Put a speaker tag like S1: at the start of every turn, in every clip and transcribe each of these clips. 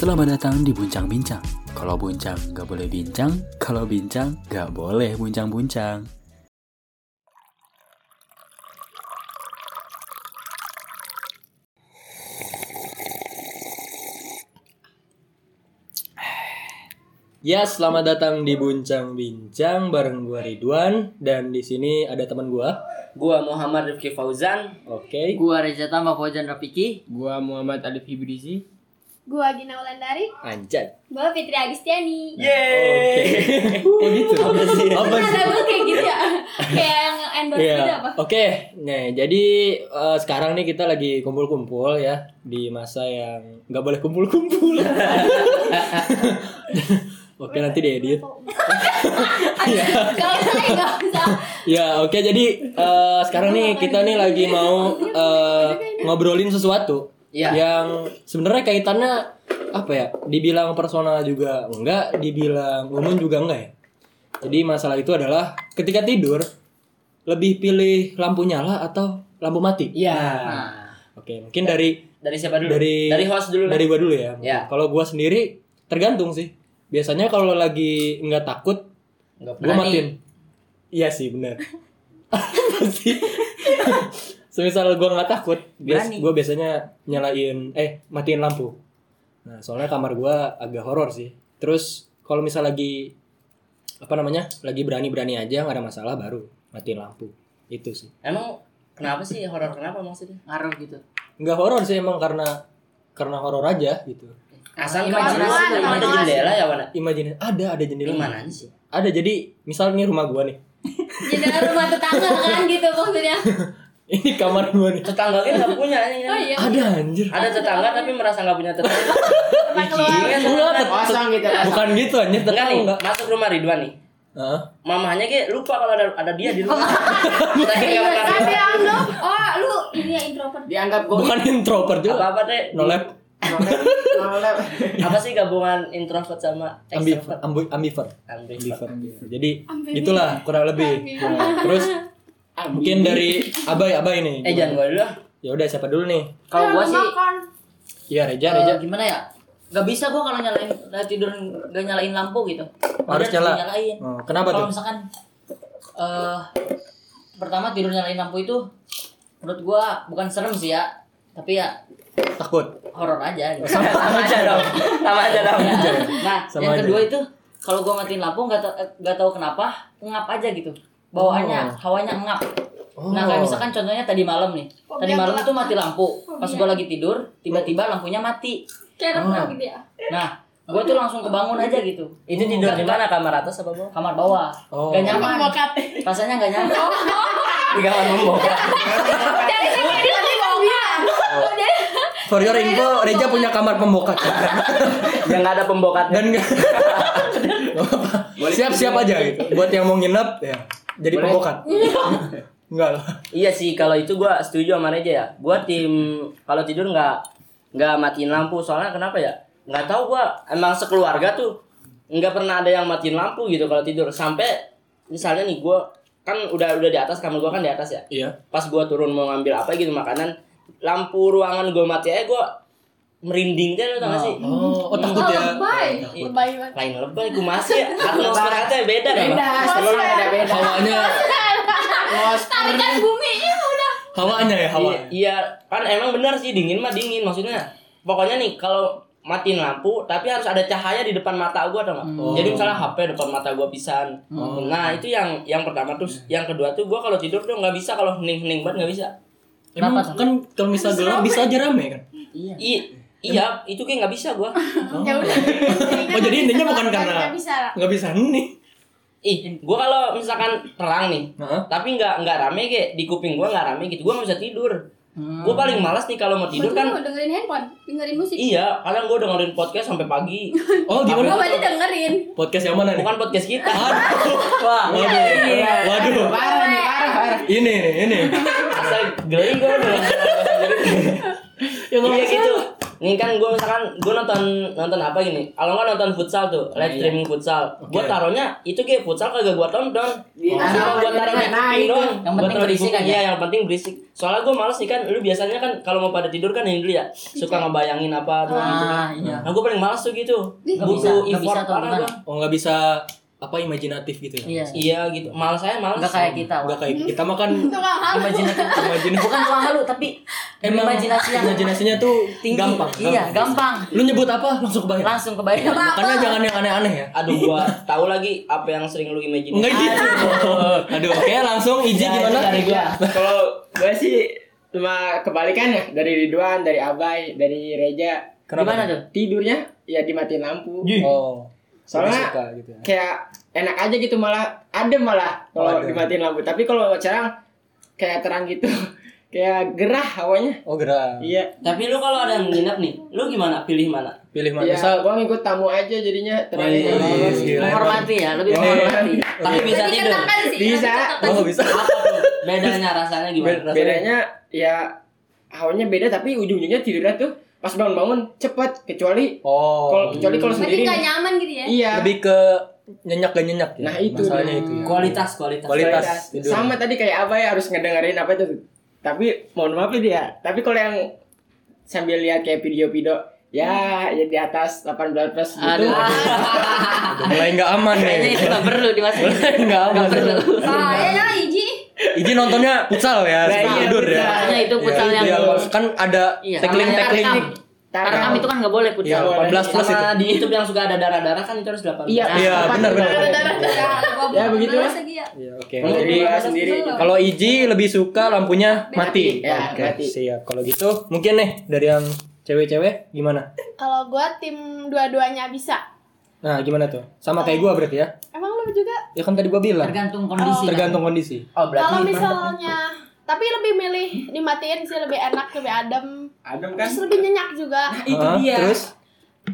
S1: Selamat datang di Buncang Bincang. Kalau buncang nggak boleh bincang, kalau bincang nggak boleh buncang-buncang.
S2: Ya, selamat datang di Buncang Bincang bareng gua Ridwan dan di sini ada teman gua.
S3: Gua Muhammad Rifki Fauzan.
S2: Oke.
S4: Gua Reza Tama Fauzan Rafiki.
S5: Gua Muhammad Alif Hibrizi.
S6: Gua Gina Wulandari.
S2: Anjay.
S6: Gua Fitri Agustiani.
S2: Oke. Oh gitu. Apa sih? Apa sih?
S6: ada gue kayak gitu ya. kayak yang endorse
S2: Iya.
S6: gitu apa?
S2: Oke. Nah, jadi eh, sekarang nih kita lagi kumpul-kumpul ya di masa yang nggak boleh kumpul-kumpul. Oke, nanti diedit.
S6: Iya. Kalau saya nggak bisa.
S2: Ya, oke. Jadi eh, sekarang nih kita nih lagi mau eh, ngobrolin sesuatu
S4: Iya.
S2: yang sebenarnya kaitannya apa ya? Dibilang personal juga enggak, dibilang umum juga enggak ya. Jadi masalah itu adalah ketika tidur lebih pilih lampu nyala atau lampu mati.
S3: Iya.
S4: Nah,
S2: Oke, mungkin dari
S3: Dari siapa dulu?
S2: dari
S3: dari host dulu
S2: dari gua dulu ya.
S3: Ya.
S2: Kalau gua sendiri tergantung sih. Biasanya kalau lagi nggak takut
S3: Nggak
S4: Berani.
S2: matiin iya sih bener pasti semisal gue nggak takut bias gue biasanya nyalain eh matiin lampu nah soalnya kamar gue agak horor sih terus kalau misal lagi apa namanya lagi berani berani aja nggak ada masalah baru matiin lampu itu sih
S3: Emang kenapa sih horor kenapa maksudnya?
S4: ngaruh gitu.
S2: nggak horor sih emang karena karena horor aja gitu
S3: Asal
S4: Imajinasi
S3: imajinasi
S4: lu,
S3: ada jendela ya mana?
S2: imajinasi ada ada
S3: Di
S2: jendela
S3: mana sih?
S2: ada jadi misal nih rumah gue nih
S6: Jadi ada rumah tetangga kan gitu maksudnya.
S2: ini kamar gue nih
S3: Tetangga kan nggak punya ini.
S6: Oh iya.
S2: ada anjir
S3: Ada tetangga tapi merasa nggak punya tetangga. Iya,
S2: Enggak, tet-
S5: Kosong gitu. kosong.
S2: bukan gitu anjir tetangga
S3: masuk rumah Ridwan nih.
S2: Heeh.
S3: Mamahnya kayak lupa kalau ada ada dia di rumah. Saking nggak pernah
S6: Tapi anggap, oh lu ini ya introvert.
S5: Dianggap gue
S2: bukan introvert juga
S3: apa-apa deh.
S2: no lab
S3: Apa sih gabungan introvert sama extrovert?
S2: ambi- ambivert
S3: Ambivert.
S2: ambivert jadi itulah kurang lebih Nah, terus mungkin dari abai abai nih
S3: Eh jangan gua dulu.
S2: ya udah siapa dulu nih
S4: Kalau gua sih
S6: Makan.
S2: iya Reja
S4: eh,
S2: Reja
S4: gimana ya? Gak bisa gua kalau nyalain udah tidur gak nyalain lampu gitu.
S2: Harus nyala.
S4: Nyalain.
S2: Oh, kenapa
S4: Kalau
S2: tuh
S4: misalkan eh pertama tidur nyalain lampu itu menurut gua bukan serem sih ya, tapi ya
S2: takut
S4: horor aja gitu.
S3: Sama aja dong. Sama aja dong.
S4: Nah,
S2: Sama
S4: yang
S2: aja.
S4: kedua itu kalau gua matiin lampu nggak tau nggak tahu kenapa ngap aja gitu. Bawaannya,
S2: Oh.
S4: hawanya ngap.
S2: oh
S4: Nah, kayak misalkan contohnya tadi malam nih.
S6: Fobia
S4: Tadi malam itu mati lampu. Pas
S6: Fobia.
S4: gua lagi tidur, tiba-tiba lampunya mati.
S6: Kayak
S2: Oh.
S6: renang gitu ya.
S4: Nah, gua tuh langsung kebangun aja gitu.
S3: Itu tidur di mana? Kamar atas apa bawah?
S4: Kamar bawah.
S2: Oh.
S4: Gak nyaman. Rasanya gak nyaman.
S3: Di kamar
S6: dia. Oh, jadi
S2: for your info Reja punya kamar pembokat
S3: Yang nggak ada pembokatnya.
S2: dan enggak siap siap aja gitu buat yang mau nginep ya jadi
S5: Boleh.
S2: pembokat enggak lah
S3: Iya sih kalau itu gua setuju sama Reja ya. Gua tim kalau tidur nggak nggak matiin lampu soalnya kenapa ya? Nggak tahu gua emang sekeluarga tuh nggak pernah ada yang matiin lampu gitu kalau tidur sampai misalnya nih gua kan udah udah di atas kamar gua kan di atas ya.
S2: iya
S3: Pas gua turun mau ngambil apa gitu makanan lampu ruangan gua mati aja gua merinding deh tau gak sih?
S2: oh, oh takut ya
S6: lebay.
S3: Takut.
S6: Lebay banget.
S3: Lain lebay gua masih ya. Atmosfernya beda kan?
S5: beda. Selalu ada beda.
S2: hawanya
S6: Tarikan buminya udah.
S2: hawanya ya hawa
S3: Iya, iya, kan emang benar sih dingin mah dingin maksudnya. Pokoknya nih kalau matiin lampu tapi harus ada cahaya di depan mata gua tau gak?
S2: Oh.
S3: Jadi misalnya HP depan mata gua pisan.
S2: Oh.
S3: Nah, itu yang yang pertama terus yang kedua tuh gua kalau tidur tuh nggak bisa kalau hening-hening banget nggak bisa.
S2: emang kan kalau misal gelap bisa aja rame kan
S4: Iya.
S3: Iya, itu kayak nggak bisa gua.
S6: Ya udah.
S2: Oh, jadi intinya bukan karena-
S6: Nggak bisa
S2: nggak bisa nih
S3: Ih, gua kalau misalkan terang nih,
S2: Heeh.
S3: tapi nggak nggak rame kayak di kuping gua nggak rame gitu, gua nggak bisa tidur.
S4: Hmm.
S3: Gua paling malas nih kalau mau tidur kan.
S6: lu dengerin handphone, dengerin musik.
S3: Iya, kadang gua dengerin podcast sampai pagi.
S2: oh
S6: Oh,
S2: gimana
S6: berarti dengerin.
S2: podcast yang mana nih
S3: Bukan podcast kita.
S2: Aduh.
S3: Wah,
S2: Waduh. Waduh.
S5: Parah nih, parah, parah.
S2: Ini nih, ini.
S3: asal geli gua udah.
S2: Yang
S3: Iya gitu. Nih kan gue misalkan gue nonton nonton apa gini? Kalau nggak nonton futsal tuh, live streaming futsal. Gue taruhnya itu kayak futsal kagak gue tonton.
S5: Iya.
S3: Cuma gue taruh di
S5: Nah, itu.
S4: Yang
S3: Gua
S4: penting
S3: taruh di
S4: berisik aja.
S3: Iya, yang penting berisik. Soalnya gue males nih kan, lu biasanya kan kalau mau pada tidur kan ini dulu ya, suka ngebayangin apa doang gitu kan.
S4: Ah, iya.
S3: Nah gue paling males tuh gitu. Butuh effort
S4: bisa tuh
S3: parah gue.
S2: Oh nggak bisa apa imajinatif gitu ya?
S4: Iya.
S3: Iya gitu. Males saya males.
S4: Enggak kayak kita.
S2: Enggak kayak kita kan
S6: halu.
S4: Imajinatif.
S2: imajinatif.
S4: Bukan tukang halu tapi
S2: Emang
S4: imajinasi yang
S2: imajinasinya tuh
S4: tinggi.
S2: gampang.
S4: Iya, gampang.
S2: Lu nyebut apa langsung kebayang.
S4: Langsung kebayang.
S2: Makanya jangan yang aneh-aneh ya.
S3: Aduh gua tahu lagi apa yang sering lu imagine.
S2: Enggak gitu. Aduh, oke langsung Iji
S3: Ya, itu
S2: gimana?
S3: dari gua.
S5: Kalau gue sih cuma kebalikan ya dari Ridwan, dari Abai, dari Reja.
S4: Gimana tuh?
S5: Tidurnya ya dimatiin lampu.
S2: Oh.
S5: Soalnya
S2: suka gitu ya.
S5: kayak enak aja gitu malah adem malah
S2: Oh,
S5: kalau
S2: adem.
S5: dimatiin lampu. Tapi kalau sekarang kayak terang gitu, kayak gerah hawanya.
S2: Oh, gerak.
S5: Iya.
S3: Tapi lu kalau ada yang nginep nih, lu gimana? Pilih mana?
S2: Pilih mana?
S5: Ya,
S2: Misal
S5: gua ngikut tamu aja jadinya terang.
S2: Wih,
S5: terang.
S2: gila.
S4: Menghormati ya, lebih
S2: Ini-
S4: menghormati.
S3: Tapi bisa tidur.
S5: Bisa.
S2: Oh, bisa.
S3: Apa tuh? Bedanya rasanya gimana?
S2: Beda.
S5: Bedanya ya hawanya beda tapi ujung-ujungnya tidurnya tuh pas bangun-bangun cepet kecuali
S2: Oh.
S5: kalau kecuali kalau sendiri
S6: nggak nyaman gitu ya?
S5: Iya.
S2: lebih ke nyenyak gak nyenyak ya.
S5: Nah, itu
S2: masalahnya
S5: dia.
S2: itu ya.
S3: Kualitas, kualitas.
S2: Kualitas.
S5: Kualitas.
S2: tidur.
S5: Sama tadi kayak apa ya harus ngedengerin apa itu. Tapi mohon maaf ya dia. Tapi kalau yang sambil lihat kayak video-video ya ya di atas 18 plus gitu.
S4: Aduh.
S2: Udah mulai nggak aman nih.
S4: nggak perlu dimasukin.
S2: Nggak aman.
S4: Nggak perlu.
S6: Kayaknya Iji.
S2: Nontonnya futsal ya,
S5: Nah,
S2: sebelum
S5: iya,
S2: tidur ya.
S4: Makanya itu futsal
S2: Iya,
S4: yang
S2: iya, kan ada
S4: Iya,
S2: tackling
S4: namanya
S2: tackling.
S4: tarekam. Tarekam itu kan nggak boleh
S2: Iya,
S4: futsal.
S2: 18 plus itu.
S3: Di YouTube yang suka ada darah-darah kan itu harus 18.
S5: Iya,
S2: Iya, benar, benar.
S6: Ya,
S5: Ya, begitu lah.
S6: ya.
S2: Iya, oke.
S5: Kalau
S2: Jadi
S5: sendiri
S2: kalau Iji lebih suka lampunya mati.
S5: Ya,
S2: Oke,
S5: mati.
S2: siap. Kalau gitu mungkin nih dari yang cewek-cewek gimana?
S6: Kalau gua tim dua-duanya bisa.
S2: Nah, gimana tuh? Sama kayak gua berarti ya?
S6: Emang juga?
S2: Ya kan tadi gua bilang.
S4: Tergantung kondisi. kan.
S2: Tergantung kondisi.
S3: Oh, berarti
S6: Kalau misalnya tapi lebih milih dimatiin sih lebih enak, lebih adem.
S5: Adem kan?
S6: Terus lebih nyenyak juga.
S5: Itu
S2: Ah,
S5: dia.
S2: Terus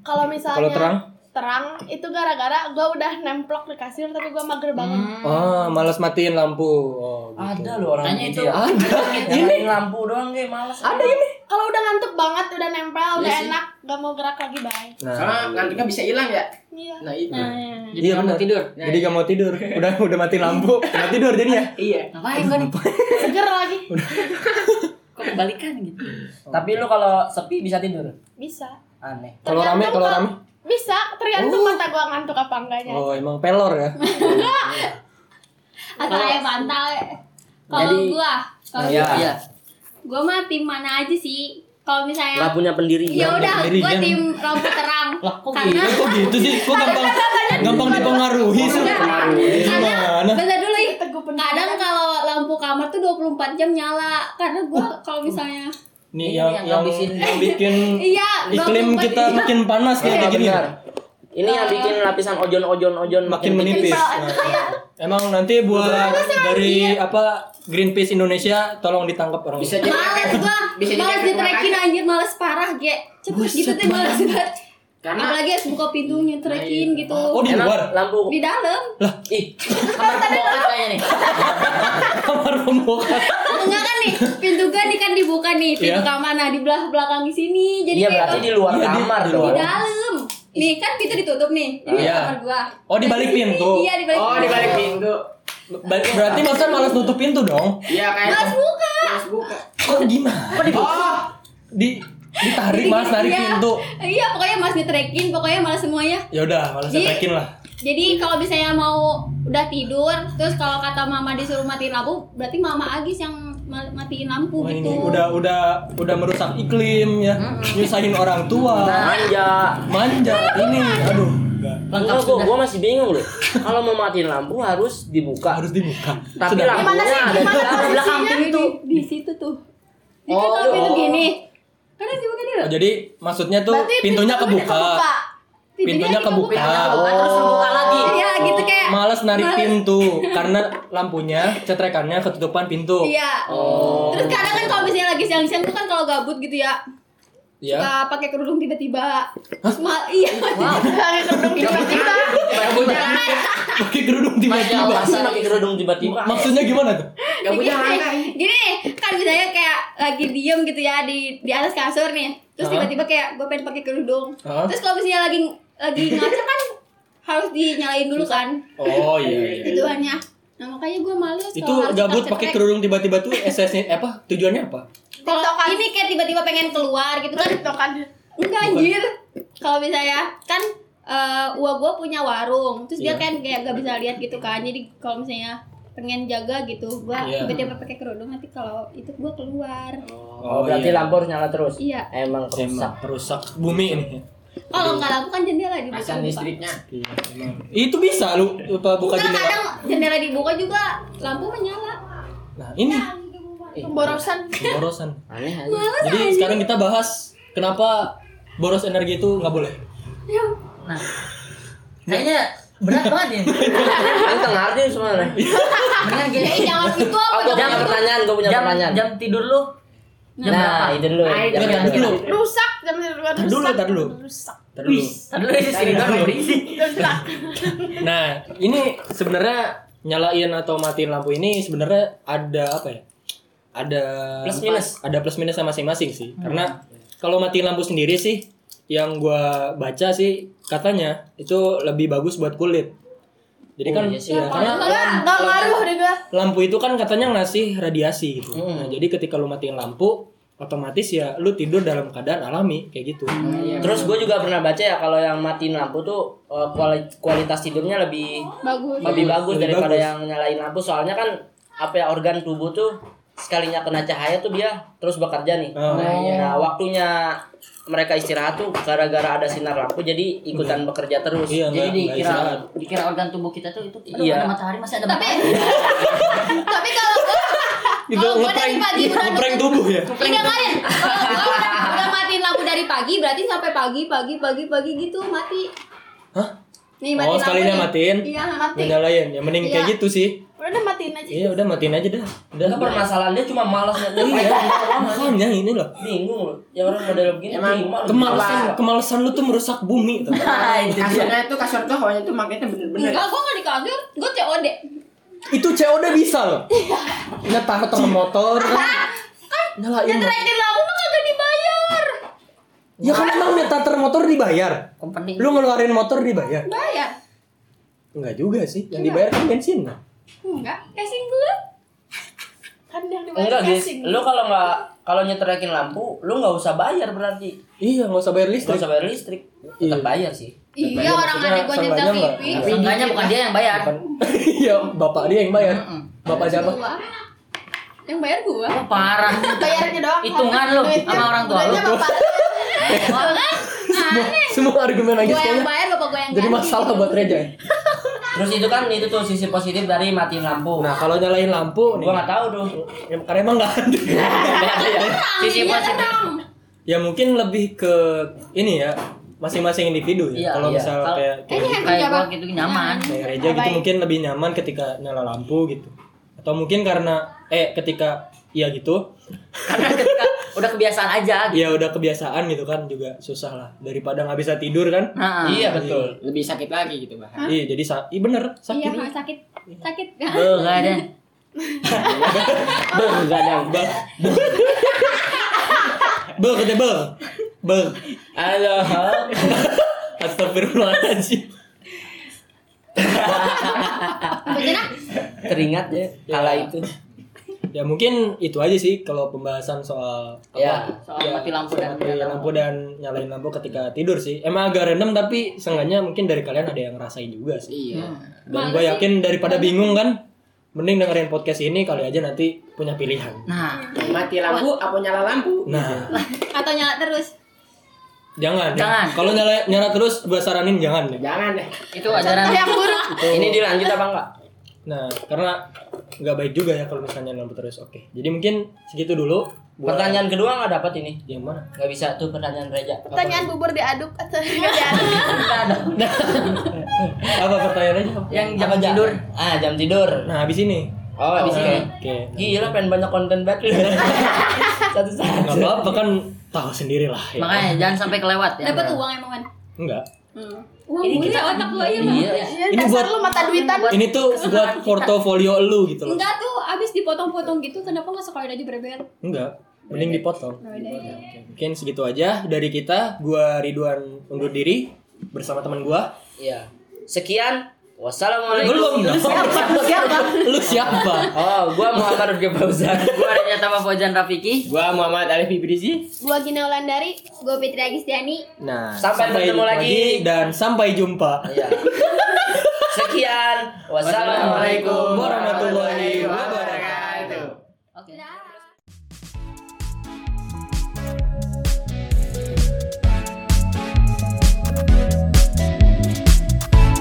S6: Kalau misalnya
S2: kalau terang?
S6: Terang itu gara-gara gua udah nemplok di kasur tapi gua mager banget.
S4: Hmm.
S2: Oh, malas matiin lampu. Oh, gitu.
S3: ada loh orang
S4: Kayaknya
S3: gitu
S4: itu
S3: ya.
S2: Ada.
S3: Nyalain lampu doang kayak males.
S2: Ada ini.
S6: Kalau udah ngantuk banget, udah nempel, udah
S3: Iya sih.
S6: enak, gak mau gerak lagi bye.
S2: Nah,
S5: Soalnya ngantuknya bisa hilang ya.
S6: Iya.
S5: Nah, itu.
S6: Nah, iya.
S4: Jadi
S2: Iya,
S4: nggak mau tidur.
S2: jadi gak mau tidur. Udah udah mati lampu, nggak tidur jadinya.
S5: Iya.
S4: Ngapain gua nih?
S6: seger lagi.
S4: Kok kebalikan gitu?
S3: Tapi lu kalau sepi bisa tidur.
S6: Bisa.
S3: Aneh.
S2: Kalau rame, kalau rame.
S6: Bisa, tergantung mata gua ngantuk apa enggaknya.
S2: Oh, emang pelor ya.
S6: Atau kayak bantal. Kalau
S3: Jadi-
S6: gua, kalau
S3: Iya.
S4: Iya.
S6: gua mah tim mana aja sih? Kalau misalnya
S3: Gak punya pendiri.
S6: Ya udah, gua
S2: Jen.
S6: tim lampu terang.
S3: Lah, kok
S6: Karena
S2: Kok gitu sih? Kok gampang gampang dipengaruhi sih? Gimana?
S6: Bentar dulu ya. Kadang kalau lampu kamar tuh 24 jam nyala. Karena gua kalau misalnya
S2: Nih
S4: Ini
S2: yang
S4: yang
S2: yang
S4: ngabisin.
S2: yang bikin
S6: iya,
S2: iklim
S6: 24
S2: kita
S6: iya.
S2: makin panas kayak
S3: Iya,
S2: gini.
S3: benar. Ini yang bikin lapisan ojon-ojon-ojon
S2: Makin menipis.
S6: Iya.
S2: Nah, emang nanti buat dari apa Greenpeace Indonesia tolong ditangkap orang.
S5: Bisa jadi
S6: Males gua,
S5: Bisa jadi
S6: males ditrekin anjir, males parah ge. Cepet gitu tuh males banget.
S5: Karena
S6: Apalagi harus buka pintunya trekin gitu.
S2: Oh di luar.
S3: lampu
S6: Di dalam.
S3: ih
S4: Kamar pembokat kayaknya nih.
S2: Kamar pembokat.
S6: Enggak kan nih, pintu gua nih kan dibuka nih, pintu
S2: Iya.
S6: kamar nah di belah belakang di sini. Jadi
S3: Iya berarti di luar
S2: Iya, di-
S3: kamar
S2: di
S3: dong.
S6: di dalam. Nih kan pintu ditutup nih. Ini
S2: Iya.
S6: kamar gua.
S2: Oh, di balik pintu.
S6: Iya, di balik
S5: Oh, di balik pintu.
S2: Berarti masa malas nutup pintu dong?
S5: Iya kayak
S6: Mas buka.
S5: Mas buka.
S2: Kok gimana?
S5: Oh,
S2: Di ditarik mas tarik
S6: Iya.
S2: pintu.
S6: Iya, pokoknya Mas ditrekin, pokoknya malah semuanya.
S2: Ya udah, malas
S6: Jadi-
S2: trekin lah.
S6: Jadi kalau misalnya mau udah tidur, terus kalau kata mama disuruh matiin lampu, berarti mama Agis yang ma- matiin lampu
S2: Wah,
S6: gitu.
S2: ini udah udah udah merusak iklim ya. Nyusahin orang tua.
S3: Manja.
S2: Manja ini aduh. Enggak,
S3: gua, gua masih bingung loh. Kalau mau matiin lampu harus dibuka.
S2: Harus dibuka.
S3: Tapi
S2: Sudah.
S3: lampunya ada di
S4: belakang pintu.
S6: Di, di situ tuh. Di
S3: Oh,
S6: kan kalau pintu
S3: oh.
S6: gini. Harus dibuka dulu.
S2: Oh, jadi maksudnya tuh
S6: Berarti
S2: pintunya
S6: pintunya
S2: kebuka.
S6: Pintunya
S2: Pintunya kebuka.
S4: Pintunya kebuka terus ngebuka lagi.
S6: Iya, gitu kayak.
S2: Males narik
S6: Males.
S2: pintu karena lampunya cetrekannya ketutupan pintu.
S6: Iya.
S3: Oh.
S6: Terus kadang kan kalau misalnya lagi siang-siang tuh kan kalau gabut gitu ya,
S2: Ya.
S6: suka pakai kerudung tiba-tiba. Mal iya. Pakai kerudung tiba-tiba.
S2: Pakai kerudung tiba-tiba.
S3: Masa pakai kerudung tiba-tiba.
S2: Maksudnya gimana tuh?
S5: gak punya
S6: Gini, kan misalnya kayak lagi diem gitu ya di di atas kasur nih. terus tiba-tiba kayak gue pengen pakai kerudung
S2: Ah.
S6: terus kalau misalnya lagi lagi ngaca kan harus dinyalain dulu kan
S2: Oh iya iya.
S6: tujuannya nah makanya gue males
S2: Itu gabut pakai kerudung tiba-tiba tuh SS-nya apa? Tujuannya apa?
S6: kalau ini kayak tiba-tiba pengen keluar gitu kan enggak anjir kalau misalnya kan eh uang gue punya warung terus dia
S2: Iya.
S6: kan kayak gak bisa lihat gitu kan jadi kalau misalnya pengen jaga gitu gue
S2: Iya.
S6: tiba-tiba pakai kerudung nanti kalau itu gue keluar
S3: Oh, berarti
S2: iya.
S3: lampu harus nyala terus.
S6: iya
S3: Emang rusak.
S2: Perusak bumi ini.
S6: kalau nggak lampu kan jendela dibuka
S5: Pasang listriknya.
S2: Iya, emang. Itu bisa lu apa buka
S6: Enggak,
S2: jendela.
S6: kadang jendela dibuka juga lampu menyala
S2: Nah, ini
S6: pemborosan
S2: borosan.
S3: Aneh aja.
S2: Jadi sekarang kita bahas kenapa boros energi itu nggak boleh.
S4: Nah, kayaknya berat banget ini.
S3: Kan tengah arti sebenarnya.
S4: Mendingan gini.
S6: eh jangan gitu apa
S3: Oh, gue punya pertanyaan, gue punya
S4: jam,
S3: pertanyaan.
S4: jam tidur lu jam
S3: Nah, itu dulu.
S5: Nah,
S3: Jam berapa?
S2: dulu.
S6: rusak jam tidur
S2: Tar dulu, tar dulu. Tar dulu.
S4: Tadi lu isi sini.
S2: Nah, ini sebenarnya nyalain atau matiin lampu ini sebenarnya ada apa ya? Ada
S3: Plus minus.
S2: Ada plus minusnya masing-masing sih. Karena kalau matiin lampu sendiri sih yang gua baca sih katanya itu lebih bagus buat kulit. Jadi kan
S3: iya sih.
S2: ya, karena
S6: ngaruh deh gue
S2: lampu itu kan katanya ngasih radiasi gitu.
S3: Mm.
S2: Nah, jadi ketika lu matiin lampu otomatis ya lu tidur dalam keadaan alami kayak gitu.
S3: Terus gue juga pernah baca ya kalau yang matiin lampu tuh eh, kuali- kualitas tidurnya lebih
S6: bagus
S3: lebih bagus
S2: Lebih
S3: daripada
S2: bagus.
S3: yang nyalain lampu soalnya kan apa ya organ tubuh tuh sekalinya kena cahaya tuh dia terus bekerja nih.
S2: Oh.
S3: Nah, waktunya mereka istirahat tuh gara-gara ada sinar lampu jadi ikutan bekerja terus.
S2: Iya,
S4: Jadi
S2: enggak,
S4: dikira
S2: istirahat.
S4: dikira organ tubuh kita tuh itu aduh,
S3: Iya.
S4: ada matahari masih ada
S6: tapi
S4: matahari.
S6: tapi kalau gue
S2: Itu
S6: Kalau gua
S2: ngeprank,
S6: dari pagi
S2: ngeprank tubuh ya.
S6: Enggak kan? Kalau gua udah, udah matiin lampu dari pagi berarti sampai pagi pagi pagi pagi gitu mati.
S2: Hah?
S6: Nih
S2: Oh, sekalinya matiin.
S6: Iya, mati.
S2: Nggak nyalain. Ya mending kayak
S6: Iya.
S2: gitu sih.
S6: Udah matiin aja.
S2: Iya, udah matiin aja dah. Udah.
S3: Enggak permasalahan dia cuma malas
S2: Iya, makanya ini loh.
S3: bingung loh. Ya orang model begini
S5: Emang.
S2: Kemalasan, kemalasan lu tuh merusak bumi tuh.
S4: Nah, itu dia.
S5: Kasurnya itu kasur tuh hawanya tuh makanya bener-bener.
S6: Enggak, gua enggak di kasur, gua COD.
S2: Itu COD bisa loh. Nyetar nyetar motor kan. Nyalain. motor.
S6: Nyerekin lampu mah kagak dibayar.
S2: Ya kan emang nyetar motor dibayar.
S4: Company.
S2: Lu ngeluarin motor dibayar?
S6: Bayar.
S2: Enggak juga sih. Yang dibayar kan bensin.
S6: Enggak, casing gua. Kan yang dibayar
S3: Enggak, guys.
S6: casing.
S3: Lu kalau nggak kalau nyeterekin lampu, lu nggak usah bayar berarti.
S2: Iya, nggak usah bayar
S3: Nggak
S2: listrik.
S3: usah bayar listrik. Tetap
S2: Iya.
S3: bayar sih.
S6: Iya, orang
S2: maksudnya
S6: ada gua nyetel TV.
S2: nggak-
S4: Seenggaknya bukan dia yang bayar.
S2: Iya, bapak dia yang bayar. Bapak siapa?
S6: Yang bayar gua.
S4: Oh, parah.
S6: Bayarnya doang.
S4: Hitungan lu sama orang tua lu.
S6: Kan? Aneh.
S2: Semua argumen lagi
S6: Gua yang bayar, bapak gua yang
S2: jadi masalah buat Reja.
S3: Terus itu kan itu tuh sisi positif dari matiin lampu.
S2: Nah, kalau nyalain lampu nih,
S3: gua nggak tahu tuh.
S2: ya, karena emang nggak ada.
S3: Sisi
S6: Iya,
S3: positif.
S2: ya mungkin lebih ke ini ya masing-masing individu ya.
S4: Iya,
S2: kalau
S3: iya.
S2: misal kayak kayak, gitu,
S4: Kayak gua gitu nyaman.
S2: kayak Reja gitu mungkin lebih nyaman ketika nyala lampu gitu. Atau mungkin karena eh ketika iya gitu,
S4: Karena ketika udah kebiasaan aja gitu.
S2: ya udah kebiasaan gitu kan juga susah lah daripada nggak bisa tidur kan.
S4: Nah,
S3: Iya betul.
S5: Lebih sakit lagi gitu bah.
S2: Iya, jadi sa iya bener
S6: Iya,
S2: sakit.
S6: ha, sakit. Sakit kan?
S4: Beuh, nggak ada.
S3: Begadang.
S2: Bang. Bang, kata bang. Bang.
S3: Halo.
S2: Astagfirullahaladzim.
S3: Teringat ya kala itu.
S2: Ya mungkin itu aja sih kalau pembahasan soal
S3: Ya,
S4: soal mati lampu dan
S2: mati
S4: nyalain
S2: lampu dan nyalain lampu ketika tidur sih. Emang agak random tapi seenggaknya mungkin dari kalian ada yang ngerasain juga sih.
S5: Iya.
S2: Dan gue yakin daripada bingung kan, mending dengerin podcast ini kali aja nanti punya pilihan.
S4: Nah,
S5: Mati lampu apa nyala lampu?
S2: Nah,
S6: Atau nyala terus?
S2: jangan. ya.
S4: Jangan.
S2: Kalau nyala nyala terus gue saranin jangan ya.
S5: Jangan deh.
S4: itu ajaran
S6: Yang buruk.
S3: Ini dilanjut apa enggak?
S2: Nah, karena nggak baik juga ya kalau misalnya lampu terus. Oke. Jadi mungkin segitu dulu. buat-
S3: Pertanyaan kedua nggak dapat ini.
S2: yang mana?
S3: Nggak bisa tuh pertanyaan Reja.
S6: Pertanyaan bubur diaduk atau enggak diaduk?
S2: Apa pertanyaannya?
S4: yang jam
S3: Apa,
S4: tidur.
S3: Ah, jam tidur.
S2: Nah, habis ini.
S3: Oh, habis
S2: Oke.
S3: ini.
S2: Oke.
S3: Gila pengen banyak konten banget. Satu
S2: Nggak
S3: satu.
S2: apa-apa kan tahu sendiri lah. Ya.
S4: Makanya jangan sampai kelewat ya.
S6: Dapat uang emang kan?
S2: Enggak.
S6: Hmm. Uang gue otak gue ya
S3: Iya.
S2: Ini buat
S6: lu mata duitan.
S2: ini tuh buat portofolio lu gitu loh.
S6: Enggak tuh abis dipotong-potong gitu kenapa nggak sekalian aja berbeda?
S2: Enggak. Mending dipotong. Mungkin segitu aja dari kita. Gua Ridwan undur diri bersama teman gua.
S3: Iya. Sekian. Wassalamualaikum.
S2: Belum dong.
S4: Lu siapa?
S2: Lu siapa?
S3: Oh, gua Muhammad Rifki Fauzan.
S4: Gua Raja Tama Fauzan Rafiki.
S5: Gua Muhammad Alif Ibrizi.
S6: Gua Gina Ulandari, gua Fitri Agistiani.
S2: Nah,
S3: Sampai bertemu lagi.
S2: dan sampai jumpa.
S3: Iya. Sekian. Wassalamualaikum
S2: warahmatullahi
S5: wabarakatuh.